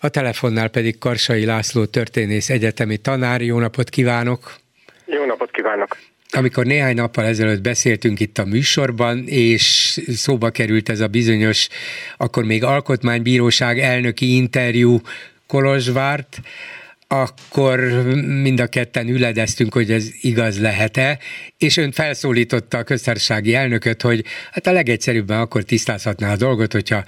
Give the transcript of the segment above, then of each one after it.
A telefonnál pedig Karsai László történész egyetemi tanár. Jó napot kívánok! Jó napot kívánok! Amikor néhány nappal ezelőtt beszéltünk itt a műsorban, és szóba került ez a bizonyos, akkor még alkotmánybíróság elnöki interjú Kolozsvárt, akkor mind a ketten üledeztünk, hogy ez igaz lehet-e, és ön felszólította a köztársasági elnököt, hogy hát a legegyszerűbben akkor tisztázhatná a dolgot, hogyha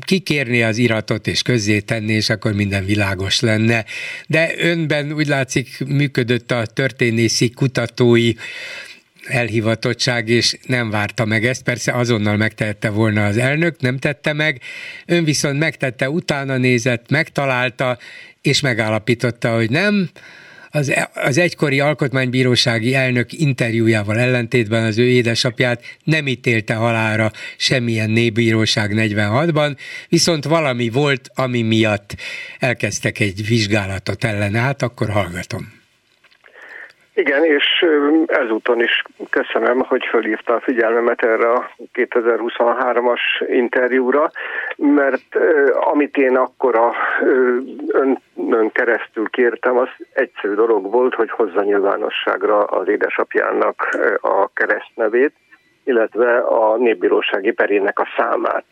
kikérni az iratot és tenni, és akkor minden világos lenne. De önben úgy látszik működött a történészi kutatói elhivatottság, és nem várta meg ezt. Persze azonnal megtehette volna az elnök, nem tette meg. Ön viszont megtette, utána nézett, megtalálta, és megállapította, hogy nem, az, az egykori alkotmánybírósági elnök interjújával ellentétben az ő édesapját nem ítélte halára semmilyen népbíróság 46-ban, viszont valami volt, ami miatt elkezdtek egy vizsgálatot ellene, hát akkor hallgatom. Igen, és ezúton is köszönöm, hogy fölhívta a figyelmemet erre a 2023-as interjúra, mert amit én akkor a ön, ön keresztül kértem, az egyszerű dolog volt, hogy hozza nyilvánosságra az édesapjának a keresztnevét, illetve a népbírósági perének a számát.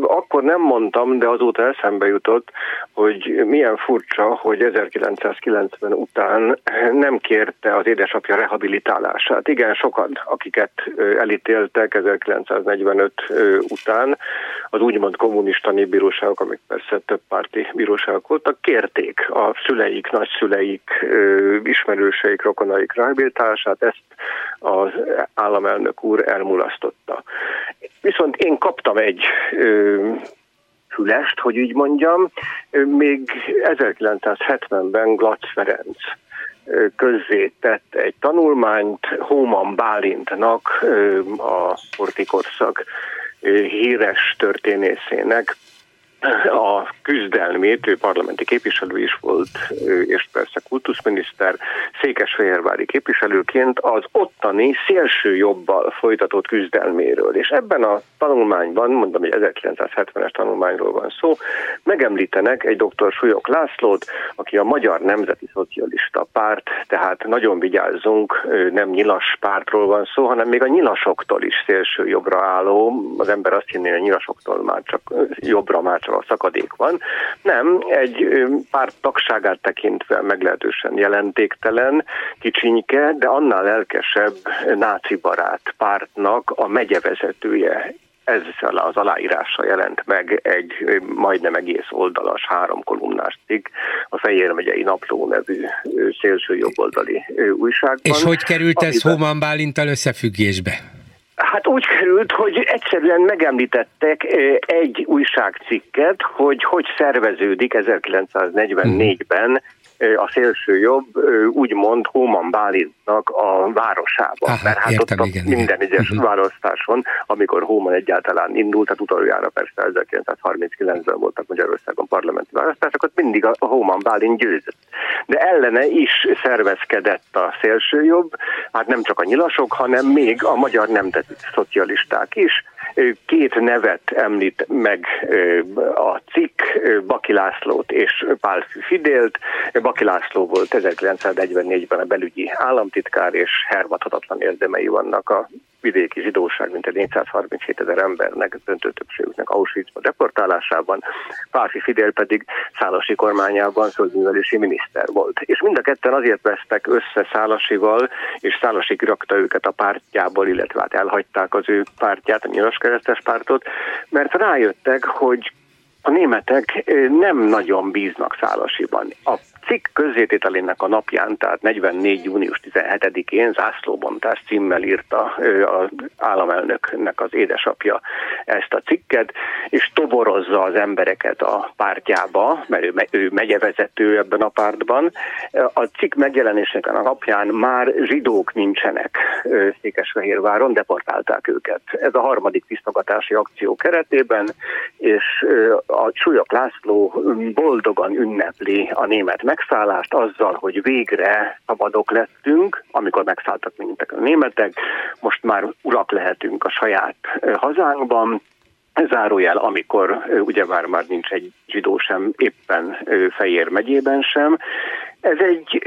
Akkor nem mondtam, de azóta eszembe jutott, hogy milyen furcsa, hogy 1990 után nem kérte az édesapja rehabilitálását. Igen, sokan, akiket elítéltek 1945 után, az úgymond kommunista népbíróságok, amik persze több párti bíróságok voltak, kérték a szüleik, nagyszüleik, ismerőseik, rokonaik rehabilitálását. Ezt az államelnök úr elmulasztotta. Viszont én kaptam egy fülest, hogy úgy mondjam, még 1970-ben Glatz Ferenc közzé tett egy tanulmányt Hóman Bálintnak, a portikorszak híres történészének a küzdelmét, ő parlamenti képviselő is volt, és persze kultuszminiszter, székesfehérvári képviselőként az ottani szélső jobbal folytatott küzdelméről. És ebben a tanulmányban, mondom, hogy 1970-es tanulmányról van szó, megemlítenek egy dr. Súlyok Lászlót, aki a Magyar Nemzeti Szocialista Párt, tehát nagyon vigyázzunk, nem nyilas pártról van szó, hanem még a nyilasoktól is szélső jobbra álló, az ember azt hinné, hogy a nyilasoktól már csak jobbra már a szakadék van. Nem, egy pár tagságát tekintve meglehetősen jelentéktelen, kicsinyke, de annál lelkesebb náci barát pártnak a megyevezetője ezzel az aláírással jelent meg egy majdnem egész oldalas, három kolumnás cikk a Fejér megyei Napló nevű szélső jobboldali újságban. És hogy került ez Hóman Bálintal összefüggésbe? Hát úgy került, hogy egyszerűen megemlítettek egy újságcikket, hogy hogy szerveződik 1944-ben a szélső jobb úgymond Hóman Bálintnak a városában. Aha, Mert hát értem, ott igen, minden igen. egyes uh-huh. választáson, amikor Hóman egyáltalán indult, hát utoljára persze 1939-ben voltak Magyarországon parlamenti választások, ott mindig a Hóman Bálint győzött. De ellene is szervezkedett a szélső jobb, hát nem csak a nyilasok, hanem még a magyar nemzeti szocialisták is, Két nevet említ meg a cikk, Baki Lászlót és Pálfű Fidélt. Baki László volt 1944-ben a belügyi államtitkár, és hervadhatatlan érdemei vannak a vidéki zsidóság, mint egy 437 ezer embernek, döntő többségüknek Auschwitzba deportálásában, Pálfi Fidel pedig Szálasi kormányában földművelési miniszter volt. És mind a ketten azért vesztek össze Szálasival, és Szálasi kirakta őket a pártjából, illetve hát elhagyták az ő pártját, a nyilas keresztes pártot, mert rájöttek, hogy a németek nem nagyon bíznak Szálasiban. A cikk közzétételének a napján, tehát 44. június 17-én zászlóbontás címmel írta az államelnöknek az édesapja ezt a cikket, és toborozza az embereket a pártjába, mert ő, ő megyevezető ebben a pártban. A cikk megjelenésének a napján már zsidók nincsenek Székesfehérváron, deportálták őket. Ez a harmadik tisztogatási akció keretében, és a Súlyok László boldogan ünnepli a német meg megszállást azzal, hogy végre szabadok lettünk, amikor megszálltak minket a németek, most már urak lehetünk a saját hazánkban, zárójel, amikor ugye már már nincs egy zsidó sem, éppen Fejér megyében sem. Ez egy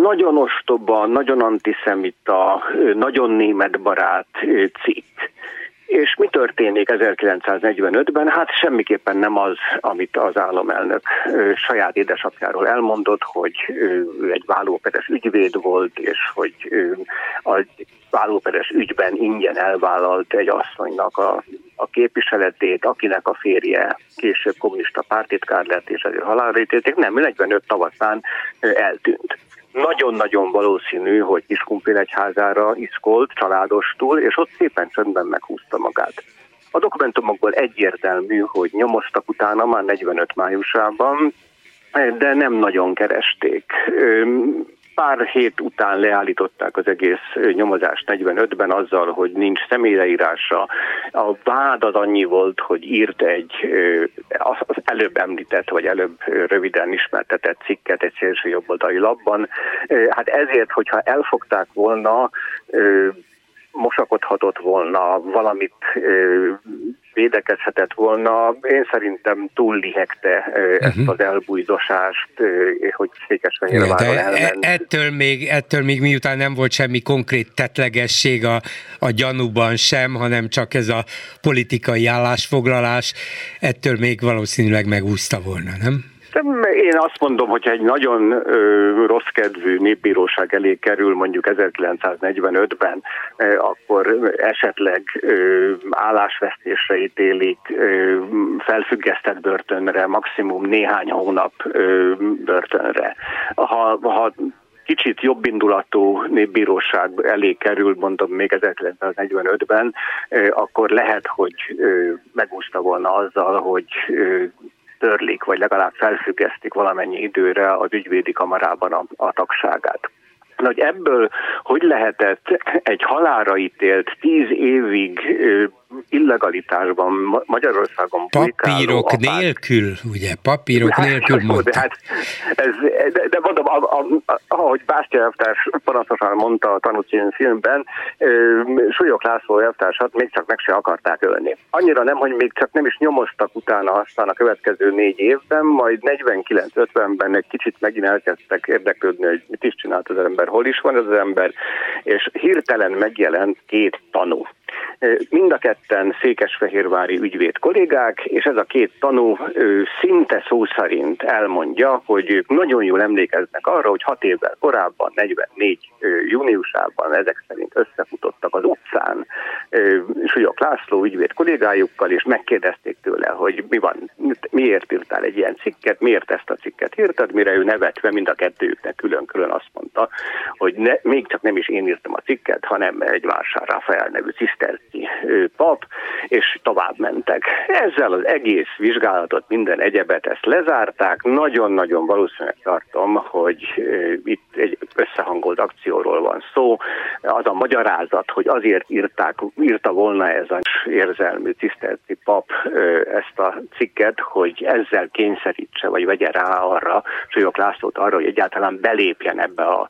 nagyon ostoba, nagyon antiszemita, nagyon németbarát cikk. És mi történik 1945-ben? Hát semmiképpen nem az, amit az államelnök saját édesapjáról elmondott, hogy ő egy vállóperes ügyvéd volt, és hogy a vállóperes ügyben ingyen elvállalt egy asszonynak a, a képviseletét, akinek a férje később kommunista pártitkár lett, és ezért halálra ítélték. Nem, 45 tavaszán eltűnt nagyon-nagyon valószínű, hogy Kiskumpil egyházára iszkolt családostul, és ott szépen csöndben meghúzta magát. A dokumentumokból egyértelmű, hogy nyomoztak utána már 45 májusában, de nem nagyon keresték pár hét után leállították az egész nyomozást 45-ben azzal, hogy nincs személyleírása. A vád az annyi volt, hogy írt egy az előbb említett, vagy előbb röviden ismertetett cikket egy szélső jobboldali labban. Hát ezért, hogyha elfogták volna, mosakodhatott volna, valamit védekezhetett volna. Én szerintem túl lihegte ezt uh-huh. az elbújdosást, hogy Székesfehérváron elment. E- ettől még, ettől még miután nem volt semmi konkrét tetlegesség a, a gyanúban sem, hanem csak ez a politikai állásfoglalás, ettől még valószínűleg megúszta volna, nem? Én azt mondom, hogy egy nagyon ö, rossz kedvű népbíróság elé kerül mondjuk 1945-ben, ö, akkor esetleg ö, állásvesztésre ítélik, ö, felfüggesztett börtönre, maximum néhány hónap ö, börtönre. Ha, ha kicsit jobbindulatú népbíróság elé kerül, mondom még 1945-ben, akkor lehet, hogy megúszta volna azzal, hogy törlik, vagy legalább felfüggesztik valamennyi időre az ügyvédi kamarában a, a tagságát. Hogy ebből hogy lehetett egy halára ítélt tíz évig illegalitásban Magyarországon Papírok apát. nélkül, ugye? Papírok hát, nélkül mondta. De, hát ez, de, de mondom, a, a, a, ahogy Bástya elvtárs panaszosan mondta a tanúcín filmben, Súlyok László elvtársat még csak meg se akarták ölni. Annyira nem, hogy még csak nem is nyomoztak utána aztán a következő négy évben, majd 49-50-ben egy kicsit megint elkezdtek érdeklődni, hogy mit is csinált az ember, hol is van az ember, és hirtelen megjelent két tanú Mind a ketten székesfehérvári ügyvéd kollégák, és ez a két tanú szinte szó szerint elmondja, hogy ők nagyon jól emlékeznek arra, hogy hat évvel korábban, 44 júniusában ezek szerint összefutottak az utcán Súlyok László ügyvéd kollégájukkal, és megkérdezték tőle, hogy mi van, miért írtál egy ilyen cikket, miért ezt a cikket írtad, mire ő nevetve mind a kettőjüknek külön-külön azt mondta, hogy ne, még csak nem is én írtam a cikket, hanem egy Vásár Rafael nevű ciszterci pap, és tovább mentek. Ezzel az egész vizsgálatot, minden egyebet ezt lezárták. Nagyon-nagyon valószínűleg tartom, hogy itt egy összehangolt akcióról van szó. Az a magyarázat, hogy azért írták, írta volna ez az érzelmű ciszterci pap ezt a cikket, hogy ezzel kényszerítse, vagy vegye rá arra, Súlyok Lászlót arra, hogy egyáltalán belépjen ebbe a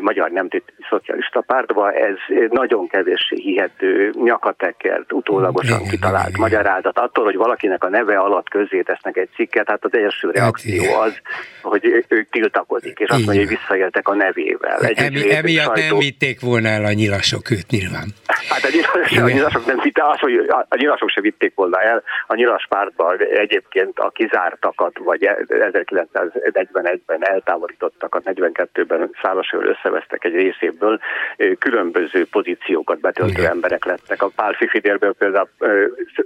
magyar nemzeti szocialista pártba. Ez nagyon kevéssé hihető, nyakatekert, utólagosan igen, kitalált igen, magyarázat. Attól, hogy valakinek a neve alatt közzé tesznek egy cikket, hát az első hát reakció az, hogy ők tiltakozik, és azt mondja, hogy visszaéltek a nevével. Egy Emi, emiatt sajtó... nem vitték volna el a nyilasok őt nyilván. Hát a, nyilas, a nyilasok nem vitték, az, hogy a nyilasok se vitték volna el. A nyilas pártban egyébként a kizártakat, vagy 1941-ben eltávolítottakat, 42-ben szálasról összevesztek egy részéből, különböző pozíciókat betöltő Igen. emberek lettek. A Pál Fifidérből például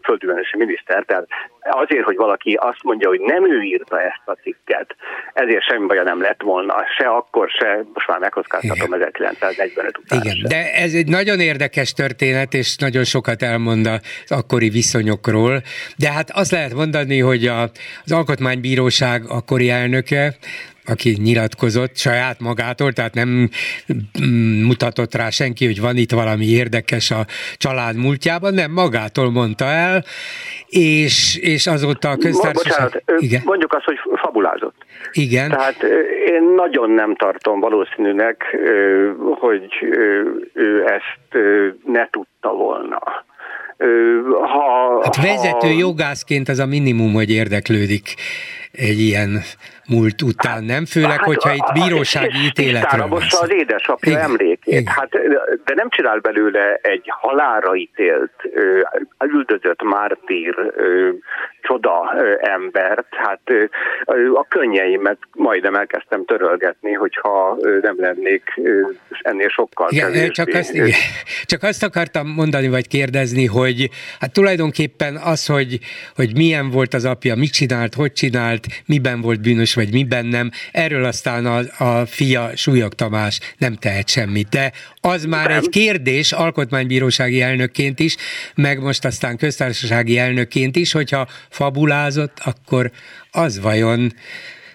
földművelési miniszter, tehát azért, hogy valaki azt mondja, hogy nem ő írta ezt a cikket, ezért semmi baja nem lett volna, se akkor, se, most már megkockáztatom 1945 után. Igen, se. de ez egy nagyon érdekes történet, és nagyon sokat elmond az akkori viszonyokról, de hát azt lehet mondani, hogy a, az Alkotmánybíróság akkori elnöke, aki nyilatkozott saját magától, tehát nem mutatott rá senki, hogy van itt valami érdekes a család múltjában, nem magától mondta el, és, és azóta a köztársaság... Bocsánat, igen? mondjuk azt, hogy fabulázott. Igen. Tehát én nagyon nem tartom valószínűnek, hogy ő ezt ne tudta volna Ha, hát vezető ha... jogászként az a minimum, hogy érdeklődik egy ilyen múlt után, nem? Főleg, hát, hogyha itt bírósági ítéletről van az édesapja Igen. emlékét. Igen. Hát, de nem csinál belőle egy halára ítélt, üldözött mártír, csoda embert. Hát a könnyeimet majdnem elkezdtem törölgetni, hogyha nem lennék ennél sokkal igen, csak azt, igen. csak azt akartam mondani, vagy kérdezni, hogy hát tulajdonképpen az, hogy, hogy milyen volt az apja, mit csinált, hogy csinált, miben volt bűnös, vagy miben nem, erről aztán a, a fia Súlyog Tamás nem tehet semmit. De az már nem. egy kérdés alkotmánybírósági elnökként is, meg most aztán köztársasági elnökként is, hogyha fabulázott, akkor az vajon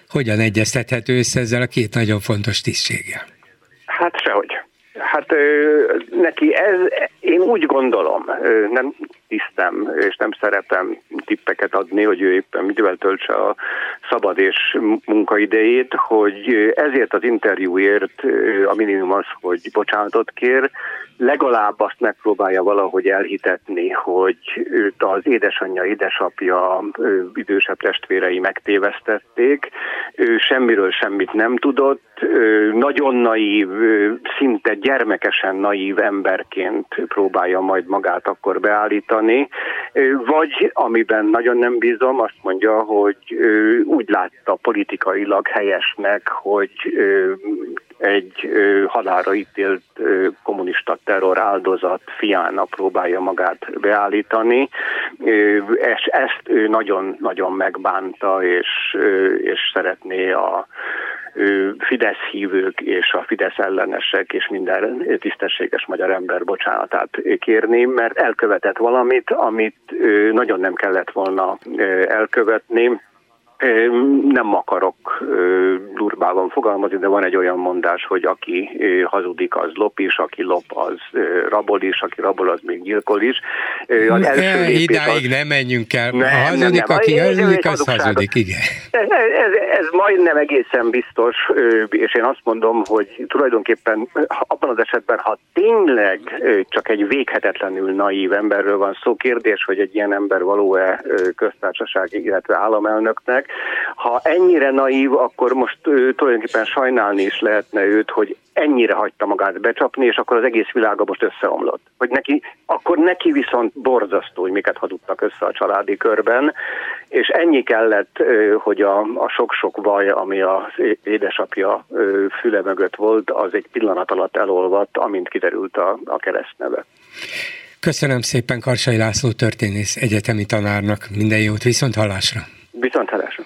hogyan egyeztethető össze ezzel a két nagyon fontos tisztséggel? Hát sehogy. Hát neki ez, én úgy gondolom, nem tisztem, és nem szeretem tippeket adni, hogy ő éppen mivel töltse a szabad és munkaidejét, hogy ezért az interjúért a minimum az, hogy bocsánatot kér, legalább azt megpróbálja valahogy elhitetni, hogy őt az édesanyja, édesapja, idősebb testvérei megtévesztették, ő semmiről semmit nem tudott, nagyon naív, szinte gyermekesen naív emberként próbálja majd magát akkor beállítani, vagy amiben nagyon nem bízom, azt mondja, hogy úgy látta politikailag helyesnek, hogy egy halálra ítélt kommunista terror áldozat fiának próbálja magát beállítani, és ezt ő nagyon-nagyon megbánta, és, és szeretné a Fidesz hívők és a Fidesz ellenesek és minden tisztességes magyar ember bocsánatát kérni, mert elkövetett valamit, amit nagyon nem kellett volna elkövetni, nem akarok durvában fogalmazni, de van egy olyan mondás, hogy aki hazudik, az lop is, aki lop, az rabol is, aki rabol, az még gyilkol is. Az első Idáig az... nem menjünk el. Nem, ha hazudik, nem, nem. aki hazudik, az hazudik, igen. Ez majdnem egészen biztos, és én azt mondom, hogy tulajdonképpen abban az esetben, ha tényleg csak egy véghetetlenül naív emberről van szó, kérdés, hogy egy ilyen ember való-e köztársasági, illetve államelnöknek, ha ennyire naív, akkor most tulajdonképpen sajnálni is lehetne őt, hogy ennyire hagyta magát becsapni, és akkor az egész világa most összeomlott. Hogy neki, akkor neki viszont borzasztó, hogy miket hadudtak össze a családi körben, és ennyi kellett, hogy a, a sok-sok vaj, ami az édesapja füle mögött volt, az egy pillanat alatt elolvadt, amint kiderült a, a keresztneve. Köszönöm szépen Karsai László történész egyetemi tanárnak, minden jót, viszont hallásra! Viszont hallásra!